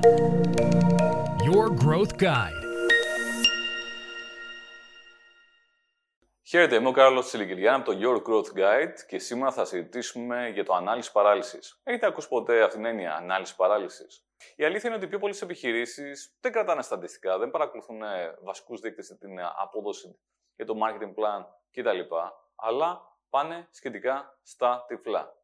Your Growth Guide. Χαίρετε, είμαι ο Κάρλος Τσιλικυριάν από το Your Growth Guide και σήμερα θα συζητήσουμε για το ανάλυση παράλυσης. Έχετε ακούσει ποτέ αυτήν την έννοια ανάλυση παράλυσης; Η αλήθεια είναι ότι οι πιο πολλές επιχειρήσεις δεν κρατάνε στατιστικά, δεν παρακολουθούν βασικούς δείκτες για την απόδοση για το marketing plan κτλ. Αλλά πάνε σχετικά στα τυφλά.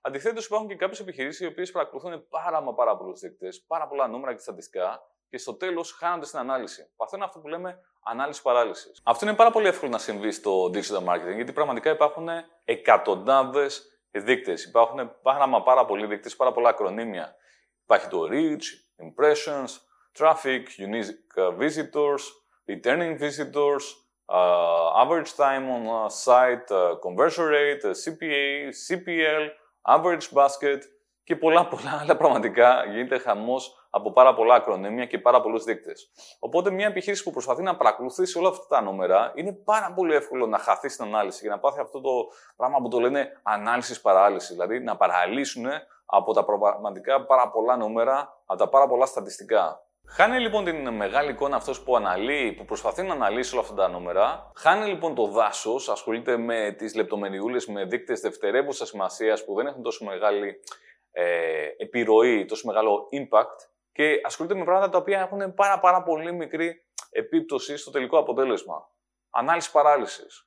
Αντιθέτως, υπάρχουν και κάποιες επιχειρήσεις οι οποίες παρακολουθούν πάρα, μα πάρα πολλούς δείκτες, πάρα πολλά νούμερα και στατιστικά και στο τέλος χάνονται στην ανάλυση. Παθαίνουν αυτό που λέμε ανάλυση παράλυσης. Αυτό είναι πάρα πολύ εύκολο να συμβεί στο digital marketing, γιατί πραγματικά υπάρχουν εκατοντάδες δείκτες. Υπάρχουν πάρα, μα πάρα πολλοί δείκτες, πάρα πολλά ακρωνύμια. Υπάρχει το reach, impressions, traffic, unique visitors, returning visitors, uh, average time on a site, uh, conversion rate, CPA, CPL, average basket και πολλά πολλά άλλα πραγματικά γίνεται χαμός από πάρα πολλά ακρωνύμια και πάρα πολλούς δείκτες. Οπότε μια επιχείρηση που προσπαθεί να παρακολουθήσει όλα αυτά τα νούμερα είναι πάρα πολύ εύκολο να χαθεί στην ανάλυση και να πάθει αυτό το πράγμα που το λένε ανάλυσης παράλυσης. Δηλαδή να παραλύσουν από τα πραγματικά πάρα πολλά νούμερα, από τα πάρα πολλά στατιστικά. Χάνει λοιπόν την μεγάλη εικόνα αυτός που αναλύει, που προσπαθεί να αναλύσει όλα αυτά τα νούμερα. Χάνει λοιπόν το δάσος, ασχολείται με τις λεπτομεριούλες, με δείκτες δευτερεύουσας σημασίας που δεν έχουν τόσο μεγάλη ε, επιρροή, τόσο μεγάλο impact και ασχολείται με πράγματα τα οποία έχουν πάρα, πάρα πολύ μικρή επίπτωση στο τελικό αποτέλεσμα. Ανάλυση παράλυσης.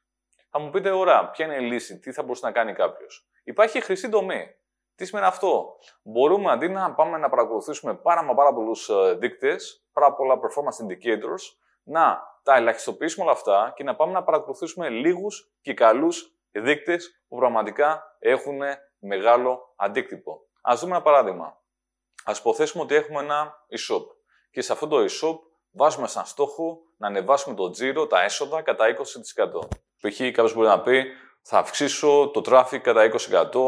Θα μου πείτε, ωραία, ποια είναι η λύση, τι θα μπορούσε να κάνει κάποιος. Υπάρχει χρυσή δομή. Τι σημαίνει αυτό; Μπορούμε αντί να πάμε να παρακολουθήσουμε πάρα μα πάρα πολλούς ε, δείκτες, πάρα πολλά performance indicators, να τα ελαχιστοποιήσουμε όλα αυτά και να πάμε να παρακολουθήσουμε λίγους και καλούς δείκτες που πραγματικά έχουν μεγάλο αντίκτυπο. Α δούμε ένα παράδειγμα. Α υποθέσουμε ότι έχουμε ένα e-shop και σε αυτό το e-shop βάζουμε σαν στόχο να ανεβάσουμε το τζίρο, τα έσοδα κατά 20%. Π.χ. κάποιος μπορεί να πει θα αυξήσω το traffic κατά 20%,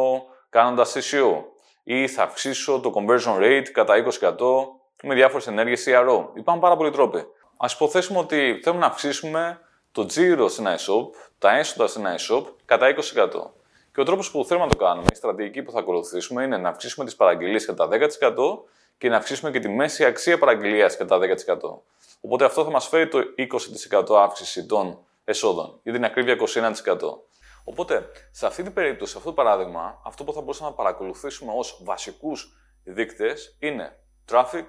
κάνοντας SEO ή θα αυξήσω το conversion rate κατά 20% με διάφορες ενέργειες CRO. Υπάρχουν πάρα πολλοί τρόποι. Α υποθέσουμε ότι θέλουμε να αυξήσουμε το τζίρο σε ένα e-shop, τα έσοδα σε ένα e-shop κατά 20%. Και ο τρόπος που θέλουμε να το κάνουμε, η στρατηγική που θα ακολουθήσουμε είναι να αυξήσουμε τις παραγγελίες κατά 10% και να αυξήσουμε και τη μέση αξία παραγγελίας κατά 10%. Οπότε αυτό θα μας φέρει το 20% αύξηση των εσόδων, ή την ακρίβεια 21%. Οπότε, σε αυτή την περίπτωση, σε αυτό το παράδειγμα, αυτό που θα μπορούσαμε να παρακολουθήσουμε ως βασικούς δείκτες είναι traffic,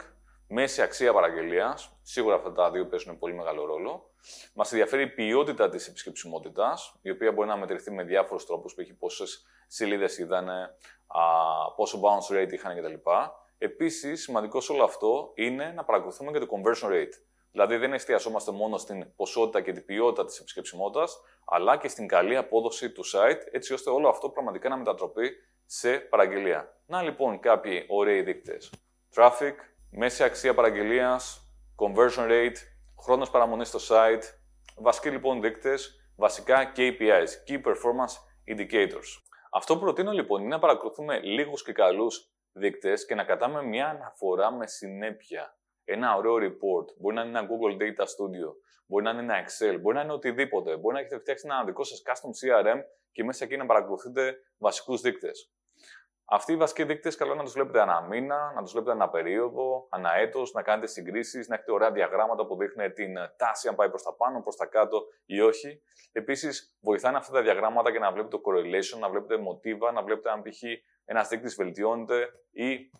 μέση αξία παραγγελίας. Σίγουρα αυτά τα δύο παίζουν πολύ μεγάλο ρόλο. Μας ενδιαφέρει η ποιότητα της επισκεψιμότητας, η οποία μπορεί να μετρηθεί με διάφορους τρόπους, π.χ. πόσες σελίδες είδανε, πόσο bounce rate είχαν κτλ. Επίσης, σημαντικό σε όλο αυτό είναι να παρακολουθούμε και το conversion rate. Δηλαδή, δεν εστιαζόμαστε μόνο στην ποσότητα και την ποιότητα της επισκεψιμότητας, αλλά και στην καλή απόδοση του site, έτσι ώστε όλο αυτό πραγματικά να μετατροπεί σε παραγγελία. Να λοιπόν κάποιοι ωραίοι δείκτες. Traffic, μέση αξία παραγγελίας, conversion rate, χρόνος παραμονής στο site, βασικοί λοιπόν δείκτες, βασικά KPIs, Key Performance Indicators. Αυτό που προτείνω λοιπόν είναι να παρακολουθούμε λίγους και καλούς δείκτες και να κρατάμε μια αναφορά με συνέπεια ένα ωραίο report, μπορεί να είναι ένα Google Data Studio, μπορεί να είναι ένα Excel, μπορεί να είναι οτιδήποτε. Μπορεί να έχετε φτιάξει ένα δικό σας custom CRM και μέσα εκεί να παρακολουθείτε βασικούς δείκτες. Αυτοί οι βασικοί δείκτες καλό να τους βλέπετε ανά μήνα, να τους βλέπετε ανά περίοδο, ανά έτος, να κάνετε συγκρίσεις, να έχετε ωραία διαγράμματα που δείχνουν την τάση αν πάει προς τα πάνω, προς τα κάτω ή όχι. Επίσης, βοηθάνε αυτά τα διαγράμματα και να βλέπετε το correlation, να βλέπετε μοτίβα, να βλέπετε αν π.χ. ένας δείκτης βελτιώνεται ή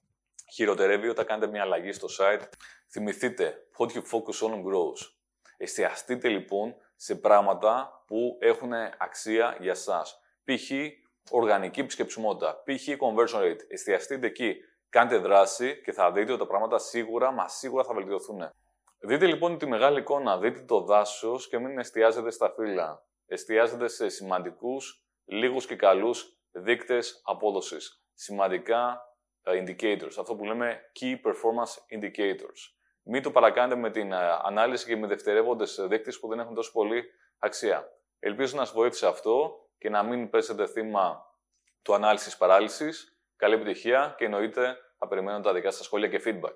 χειροτερεύει όταν κάνετε μια αλλαγή στο site. Θυμηθείτε, what you focus on grows. Εστιαστείτε λοιπόν σε πράγματα που έχουν αξία για σας. Π.χ. οργανική επισκεψιμότητα, π.χ. conversion rate. Εστιαστείτε εκεί, κάντε δράση και θα δείτε ότι τα πράγματα σίγουρα, μα σίγουρα θα βελτιωθούν. Δείτε λοιπόν τη μεγάλη εικόνα, δείτε το δάσος και μην εστιάζετε στα φύλλα. Εστιάζετε σε σημαντικούς, λίγους και καλούς δείκτες απόδοσης. Σημαντικά indicators, αυτό που λέμε key performance indicators. Μην το παρακάνετε με την ανάλυση και με δευτερεύοντες δείκτες που δεν έχουν τόσο πολύ αξία. Ελπίζω να σας βοήθησε αυτό και να μην πέσετε θύμα του ανάλυσης παράλυσης. Καλή επιτυχία και εννοείται θα περιμένω τα δικά σας σχόλια και feedback.